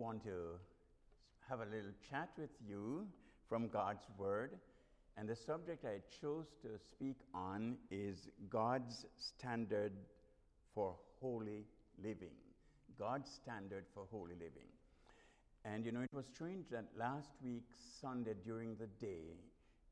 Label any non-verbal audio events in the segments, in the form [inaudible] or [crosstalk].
want to have a little chat with you from God's Word. And the subject I chose to speak on is God's standard for holy living. God's standard for holy living. And you know, it was strange that last week, Sunday, during the day,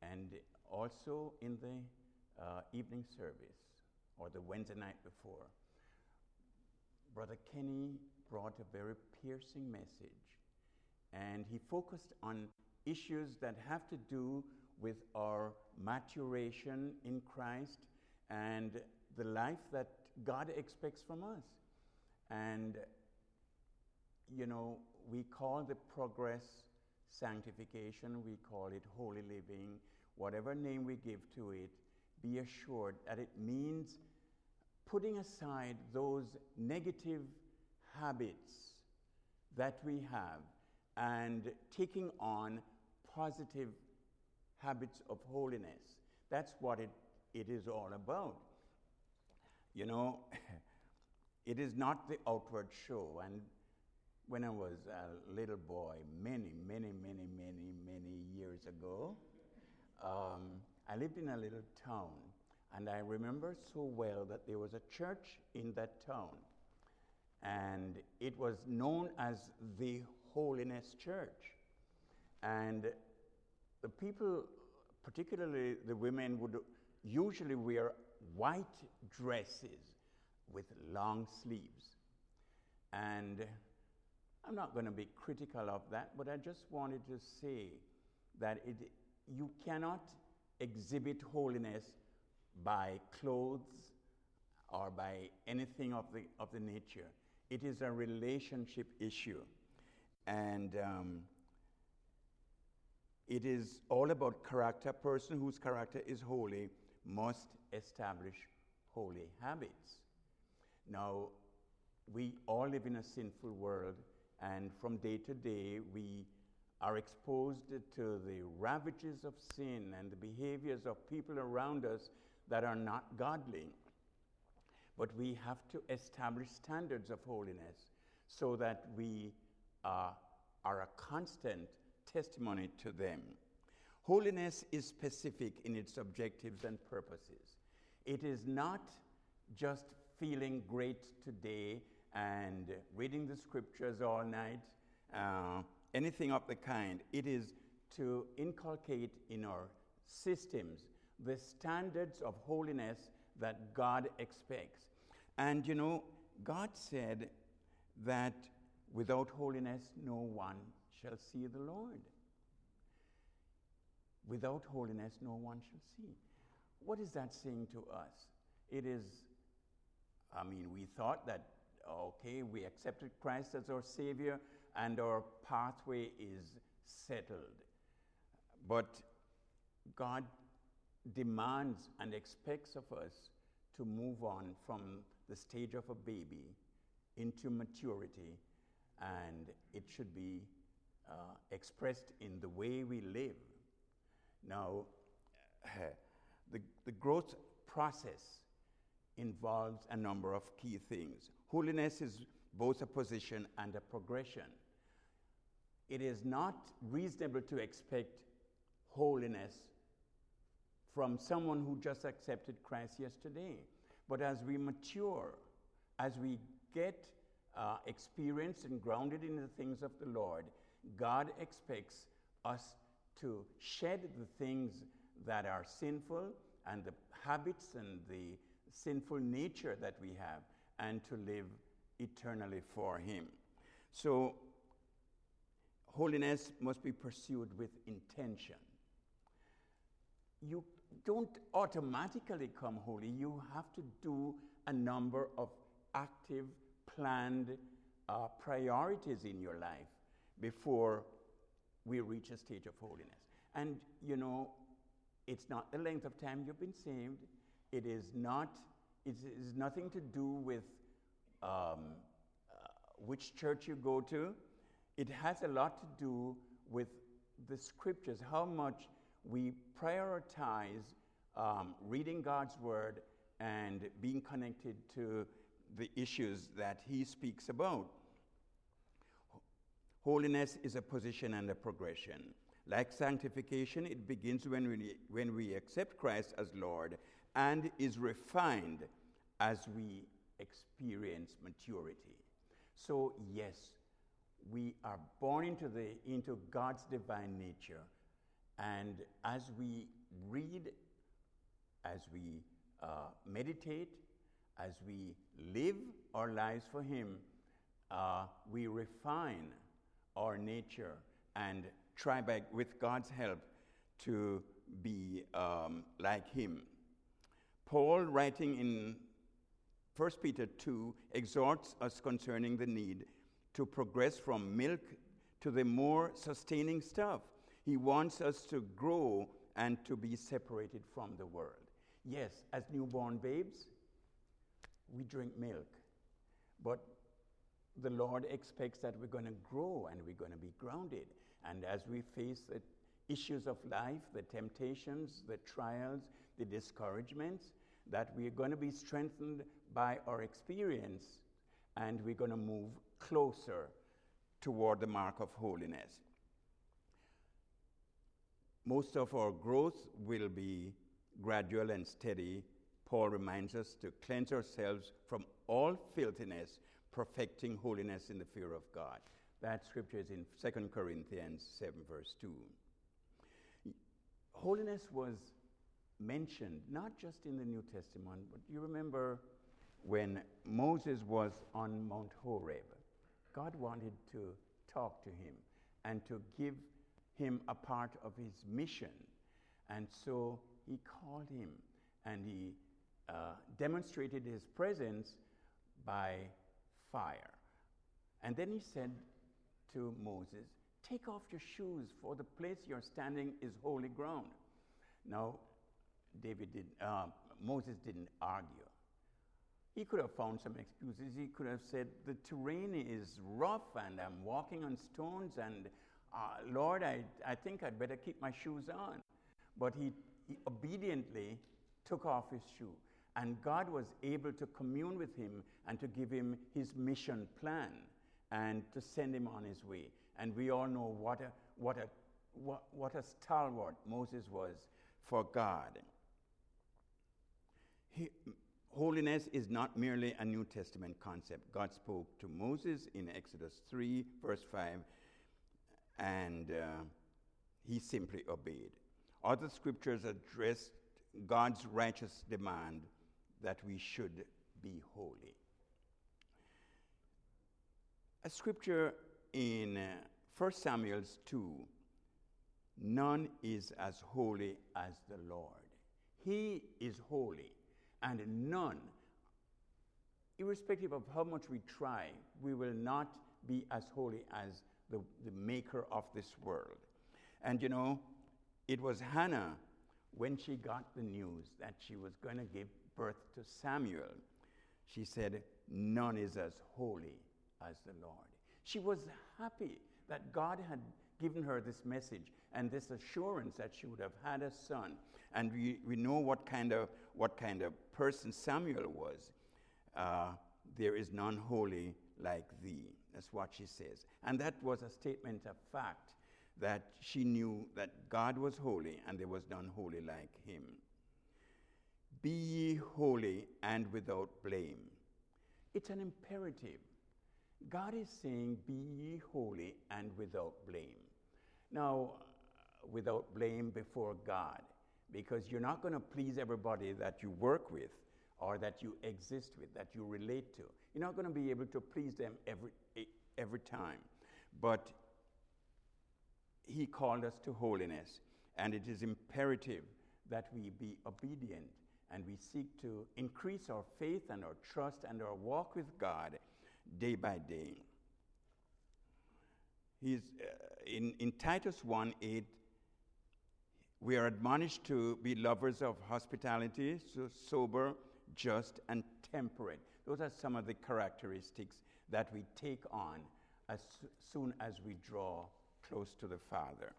and also in the uh, evening service, or the Wednesday night before, Brother Kenny brought a very piercing message. And he focused on issues that have to do with our maturation in Christ and the life that God expects from us. And, you know, we call the progress sanctification, we call it holy living, whatever name we give to it, be assured that it means putting aside those negative habits that we have and taking on positive habits of holiness. That's what it, it is all about. You know, [laughs] it is not the outward show. And when I was a little boy, many, many, many, many, many years ago, um, I lived in a little town. And I remember so well that there was a church in that town. And it was known as the Holiness Church. And the people, particularly the women, would usually wear white dresses with long sleeves. And I'm not going to be critical of that, but I just wanted to say that it, you cannot exhibit holiness by clothes or by anything of the, of the nature. It is a relationship issue. And um, it is all about character. Person whose character is holy must establish holy habits. Now, we all live in a sinful world, and from day to day, we are exposed to the ravages of sin and the behaviors of people around us that are not godly. But we have to establish standards of holiness so that we uh, are a constant testimony to them. Holiness is specific in its objectives and purposes. It is not just feeling great today and reading the scriptures all night, uh, anything of the kind. It is to inculcate in our systems the standards of holiness that God expects. And you know, God said that without holiness, no one shall see the Lord. Without holiness, no one shall see. What is that saying to us? It is, I mean, we thought that, okay, we accepted Christ as our Savior and our pathway is settled. But God demands and expects of us to move on from the stage of a baby into maturity, and it should be uh, expressed in the way we live. Now, [sighs] the, the growth process involves a number of key things. Holiness is both a position and a progression. It is not reasonable to expect holiness from someone who just accepted Christ yesterday. But as we mature, as we get uh, experienced and grounded in the things of the Lord, God expects us to shed the things that are sinful and the habits and the sinful nature that we have and to live eternally for Him. So, holiness must be pursued with intention you don't automatically come holy. You have to do a number of active, planned uh, priorities in your life before we reach a stage of holiness. And you know, it's not the length of time you've been saved. It is not. It is nothing to do with um, uh, which church you go to. It has a lot to do with the scriptures. How much we prioritize um, reading God's Word and being connected to the issues that He speaks about. Holiness is a position and a progression. Like sanctification, it begins when we, when we accept Christ as Lord and is refined as we experience maturity. So, yes, we are born into, the, into God's divine nature. And as we read, as we uh, meditate, as we live our lives for Him, uh, we refine our nature and try by, with God's help to be um, like Him. Paul, writing in 1 Peter 2, exhorts us concerning the need to progress from milk to the more sustaining stuff. He wants us to grow and to be separated from the world. Yes, as newborn babes, we drink milk, but the Lord expects that we're going to grow and we're going to be grounded. And as we face the issues of life, the temptations, the trials, the discouragements, that we're going to be strengthened by our experience and we're going to move closer toward the mark of holiness. Most of our growth will be gradual and steady. Paul reminds us to cleanse ourselves from all filthiness, perfecting holiness in the fear of God. That scripture is in 2 Corinthians 7, verse 2. Holiness was mentioned not just in the New Testament, but you remember when Moses was on Mount Horeb, God wanted to talk to him and to give him a part of his mission. And so he called him and he uh, demonstrated his presence by fire. And then he said to Moses, Take off your shoes, for the place you're standing is holy ground. Now, David did, uh, Moses didn't argue. He could have found some excuses. He could have said, The terrain is rough and I'm walking on stones, and uh, Lord, I, I think I'd better keep my shoes on. But he, he obediently took off his shoe. And God was able to commune with him and to give him his mission plan and to send him on his way. And we all know what a, what a, what, what a stalwart Moses was for God. He, holiness is not merely a New Testament concept. God spoke to Moses in Exodus 3, verse 5, and uh, he simply obeyed. Other scriptures addressed God's righteous demand that we should be holy. A scripture in uh, 1 Samuel 2 None is as holy as the Lord. He is holy and none, irrespective of how much we try, we will not be as holy as the, the maker of this world. And you know, it was Hannah when she got the news that she was going to give birth to Samuel. She said, None is as holy as the Lord. She was happy that God had given her this message and this assurance that she would have had a son. And we, we know what kind, of, what kind of person Samuel was. Uh, there is none holy like thee. That's what she says. And that was a statement of fact that she knew that God was holy and there was none holy like him. Be ye holy and without blame. It's an imperative. God is saying, Be ye holy and without blame. Now, without blame before God, because you're not going to please everybody that you work with or that you exist with, that you relate to. You're not going to be able to please them every, every time. But He called us to holiness, and it is imperative that we be obedient and we seek to increase our faith and our trust and our walk with God day by day. He's, uh, in, in Titus 1 8, we are admonished to be lovers of hospitality, so sober, just, and temperate. Those are some of the characteristics that we take on as soon as we draw close to the Father.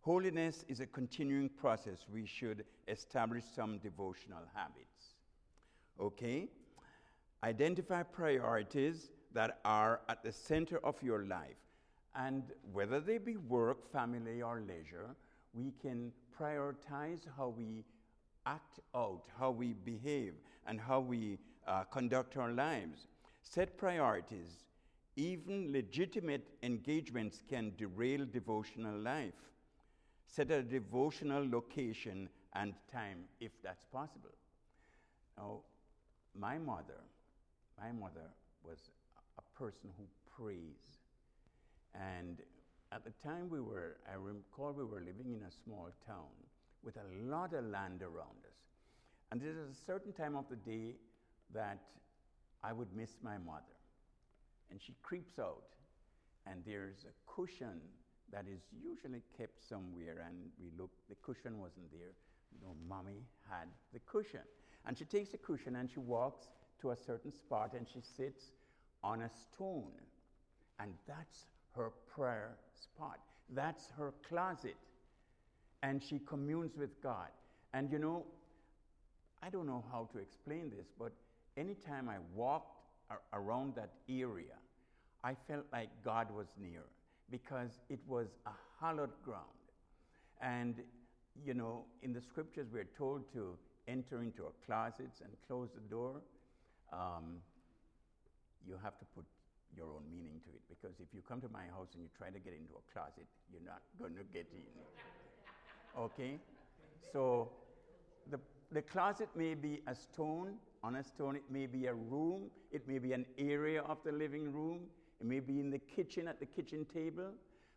Holiness is a continuing process. We should establish some devotional habits. Okay? Identify priorities that are at the center of your life. And whether they be work, family, or leisure, we can prioritize how we act out, how we behave, and how we uh, conduct our lives. Set priorities. Even legitimate engagements can derail devotional life. Set a devotional location and time if that's possible. Now, my mother, my mother was a person who prays. And at the time we were, I recall we were living in a small town with a lot of land around us. And there is a certain time of the day that I would miss my mother. And she creeps out, and there's a cushion that is usually kept somewhere, and we look, the cushion wasn't there. No, mommy had the cushion. And she takes the cushion and she walks to a certain spot and she sits on a stone. And that's her prayer spot. That's her closet. And she communes with God. And you know, I don't know how to explain this, but anytime I walked ar- around that area, I felt like God was near because it was a hallowed ground. And, you know, in the scriptures, we're told to enter into our closets and close the door. Um, you have to put your own meaning to it because if you come to my house and you try to get into a closet, you're not going to get in. Okay? So the, the closet may be a stone, on a stone, it may be a room, it may be an area of the living room, it may be in the kitchen at the kitchen table,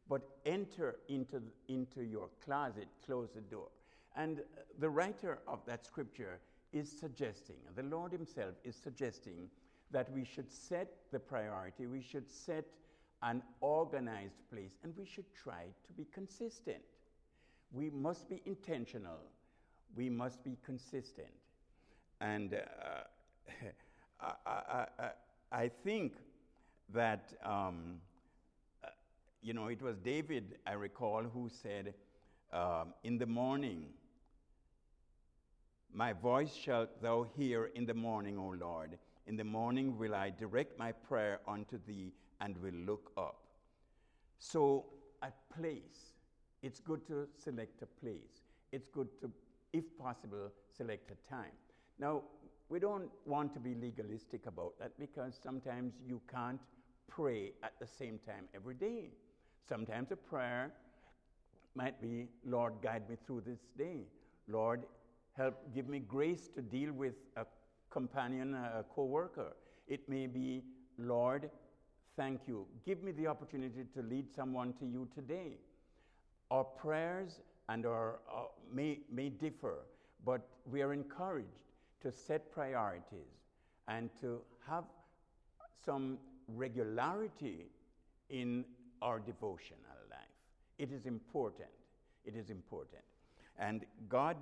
but enter into, into your closet, close the door. And uh, the writer of that scripture is suggesting, the Lord Himself is suggesting, that we should set the priority, we should set an organized place, and we should try to be consistent. We must be intentional, we must be consistent. And uh, [laughs] I, I, I, think that, um, uh, you know, it was David, I recall, who said, um, In the morning, my voice shalt thou hear in the morning, O Lord. In the morning will I direct my prayer unto thee and will look up. So, a place, it's good to select a place. It's good to, if possible, select a time. Now, we don't want to be legalistic about that because sometimes you can't pray at the same time every day. Sometimes a prayer might be, Lord, guide me through this day. Lord, help give me grace to deal with a companion, a co worker. It may be, Lord, thank you. Give me the opportunity to lead someone to you today. Our prayers and our uh, may, may differ, but we are encouraged to set priorities and to have some regularity in our devotional life. It is important. It is important. And God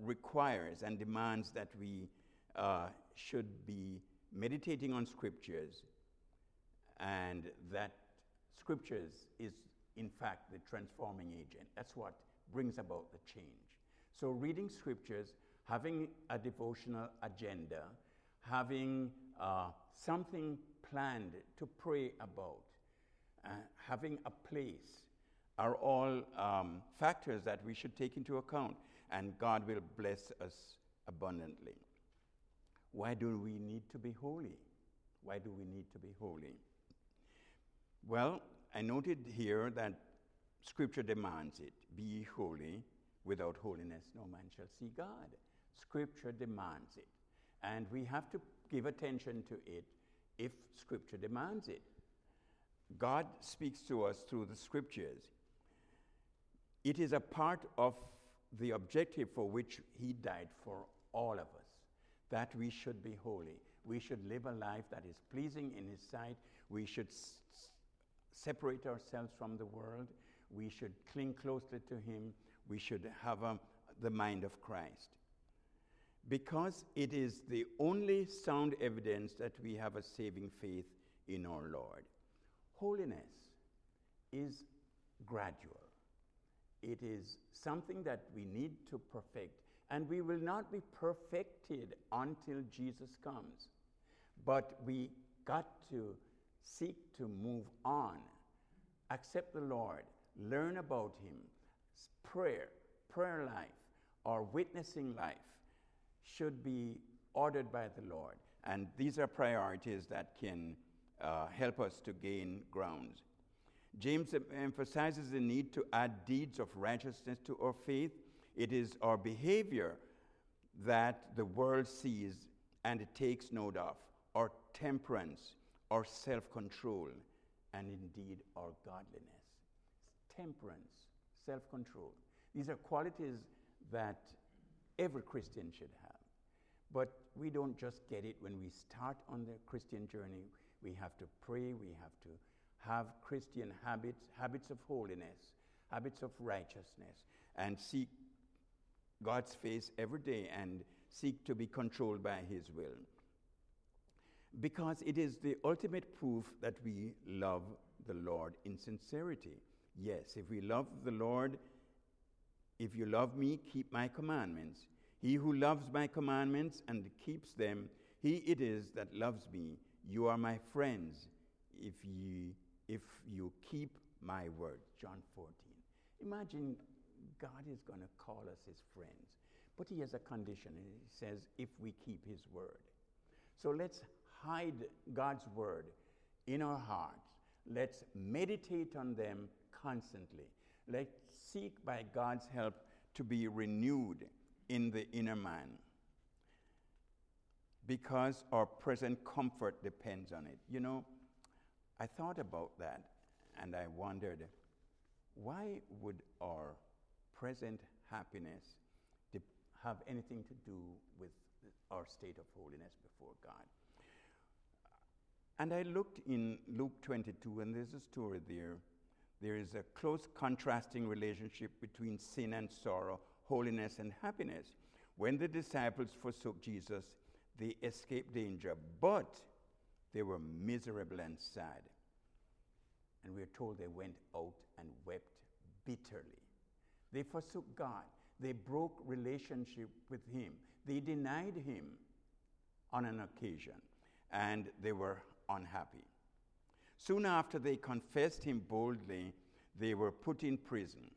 requires and demands that we uh, should be meditating on scriptures and that scriptures is in fact the transforming agent that's what brings about the change so reading scriptures having a devotional agenda having uh, something planned to pray about uh, having a place are all um, factors that we should take into account and god will bless us abundantly why do we need to be holy? Why do we need to be holy? Well, I noted here that Scripture demands it be holy. Without holiness, no man shall see God. Scripture demands it. And we have to give attention to it if Scripture demands it. God speaks to us through the Scriptures. It is a part of the objective for which He died for all of us that we should be holy. We should live a life that is pleasing in His sight. We should separate ourselves from the world. We should cling closely to Him. We should have um, the mind of Christ. Because it is the only sound evidence that we have a saving faith in our Lord. Holiness is gradual, it is something that we need to perfect and we will not be perfected until Jesus comes. But we got to seek to move on, accept the Lord, learn about Him, prayer, prayer life, or witnessing life should be ordered by the Lord. And these are priorities that can uh, help us to gain grounds. James emphasizes the need to add deeds of righteousness to our faith. It is our behavior that the world sees and it takes note of, our temperance, our self control, and indeed our godliness. Temperance, self control. These are qualities that every Christian should have. But we don't just get it when we start on the Christian journey. We have to pray, we have to have Christian habits, habits of holiness, habits of righteousness, and seek God's face every day and seek to be controlled by His will. Because it is the ultimate proof that we love the Lord in sincerity. Yes, if we love the Lord, if you love me, keep my commandments. He who loves my commandments and keeps them, he it is that loves me. You are my friends if you, if you keep my word. John 14. Imagine God is going to call us his friends. But he has a condition. He says, if we keep his word. So let's hide God's word in our hearts. Let's meditate on them constantly. Let's seek by God's help to be renewed in the inner man because our present comfort depends on it. You know, I thought about that and I wondered why would our present happiness have anything to do with our state of holiness before God? And I looked in Luke 22, and there's a story there. There is a close contrasting relationship between sin and sorrow holiness, and happiness. When the disciples forsook Jesus, they escaped danger, but they were miserable and sad. And we are told they went out and wept bitterly. They forsook God. They broke relationship with Him. They denied Him on an occasion, and they were unhappy. Soon after they confessed Him boldly, they were put in prison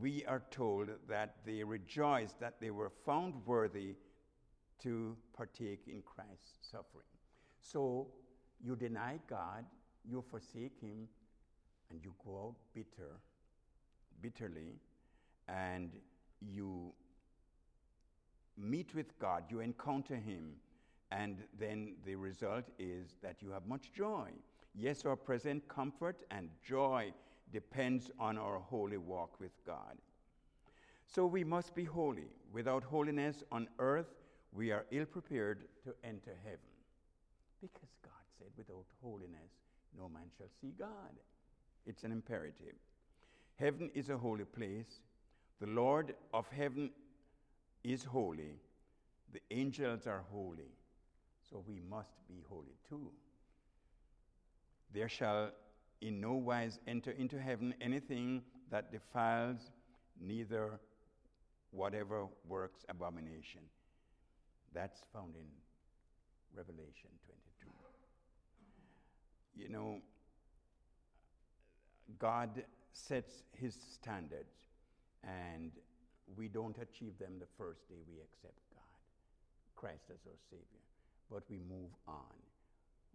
we are told that they rejoiced that they were found worthy to partake in Christ's suffering. So you deny God, you forsake Him, and you go out bitter, bitterly, and you meet with God, you encounter Him, and then the result is that you have much joy. Yes, our present comfort and joy depends on our holy walk with God. So we must be holy. Without holiness on earth, we are ill prepared to enter heaven. Because God said, without holiness, no man shall see God. It's an imperative. Heaven is a holy place. The Lord of heaven is holy. The angels are holy. So we must be holy too. There shall in no wise enter into heaven anything that defiles, neither whatever works abomination. That's found in Revelation 22. You know, God sets his standards, and we don't achieve them the first day we accept God, Christ as our Savior, but we move on.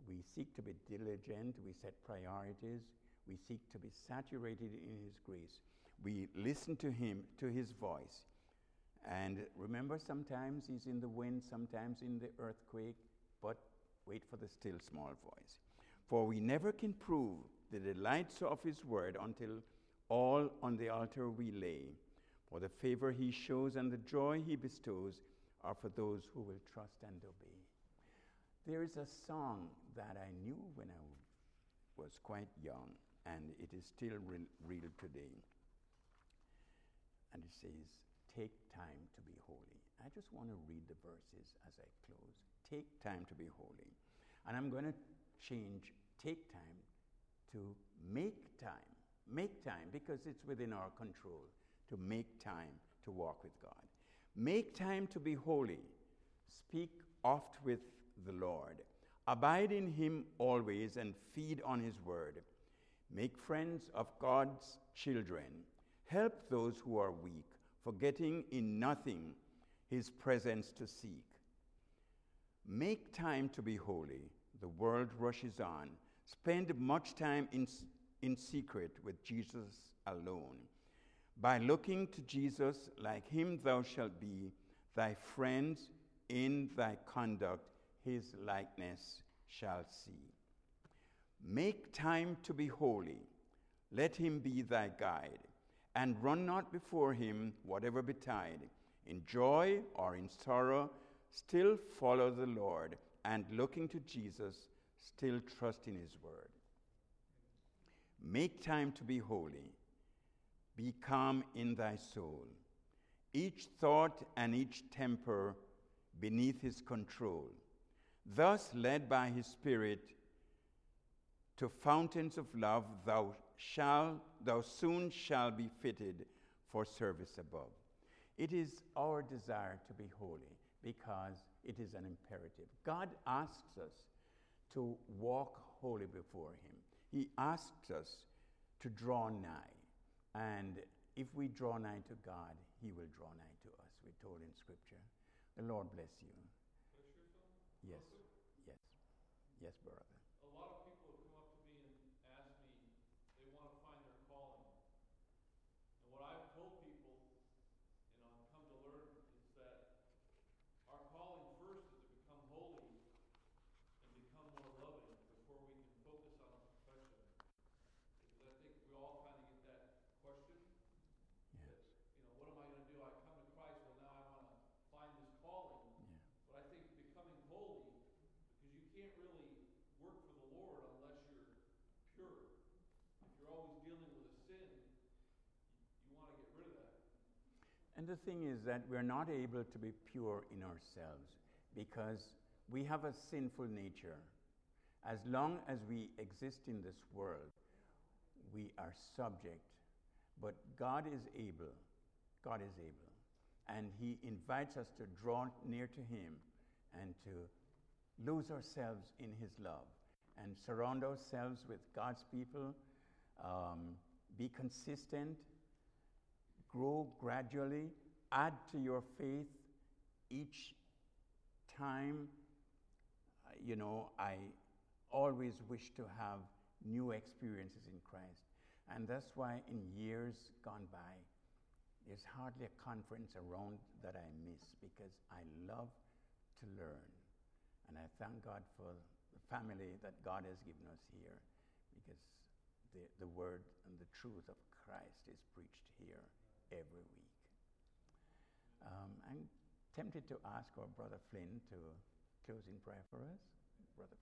We seek to be diligent, we set priorities, we seek to be saturated in His grace. We listen to Him, to His voice. And remember, sometimes He's in the wind, sometimes in the earthquake, but wait for the still small voice. For we never can prove the delights of His word until all on the altar we lay. For the favor He shows and the joy He bestows are for those who will trust and obey. There is a song that I knew when I was quite young, and it is still real, real today. And it says, Take time to be holy. I just want to read the verses as I close. Take time to be holy. And I'm going to change take time to make time. Make time because it's within our control to make time to walk with God. Make time to be holy. Speak oft with the Lord. Abide in him always and feed on his word. Make friends of God's children. Help those who are weak, forgetting in nothing his presence to seek. Make time to be holy. The world rushes on. Spend much time in, in secret with Jesus alone. By looking to Jesus, like him thou shalt be, thy friends in thy conduct his likeness shall see. Make time to be holy. Let him be thy guide. And run not before him, whatever betide. In joy or in sorrow, still follow the Lord. And looking to Jesus, still trust in his word. Make time to be holy. Be calm in thy soul. Each thought and each temper beneath his control. Thus, led by his Spirit to fountains of love, thou shall, thou soon shall be fitted for service above. It is our desire to be holy because it is an imperative. God asks us to walk holy before him. He asks us to draw nigh. And if we draw nigh to God, he will draw nigh to us. We're told in Scripture. The Lord bless you. Yes. Yes. Yes, brother. A lot of people have come up to me and asked me, they want to find their calling. And what I've told people, and I've come to learn, is that our calling first is to become holy and become more loving before we can focus on our profession. Because I think we all kind of get that question. Yes. You know, what am I going to do? I come to Christ, well, now I want to find this calling. Yeah. But I think becoming holy, because you can't really work for the Lord unless you're pure. If you're always dealing with a sin, you want to get rid of that. And the thing is that we're not able to be pure in ourselves because we have a sinful nature. As long as we exist in this world, we are subject. But God is able. God is able. And He invites us to draw near to Him and to lose ourselves in His love and surround ourselves with God's people, um, be consistent, grow gradually, add to your faith each time. You know, I always wish to have new experiences in Christ. And that's why in years gone by, there's hardly a conference around that I miss because I love to learn. And I thank God for the family that God has given us here because the, the word and the truth of Christ is preached here every week. Um, I'm tempted to ask our brother Flynn to close in prayer for us. Brother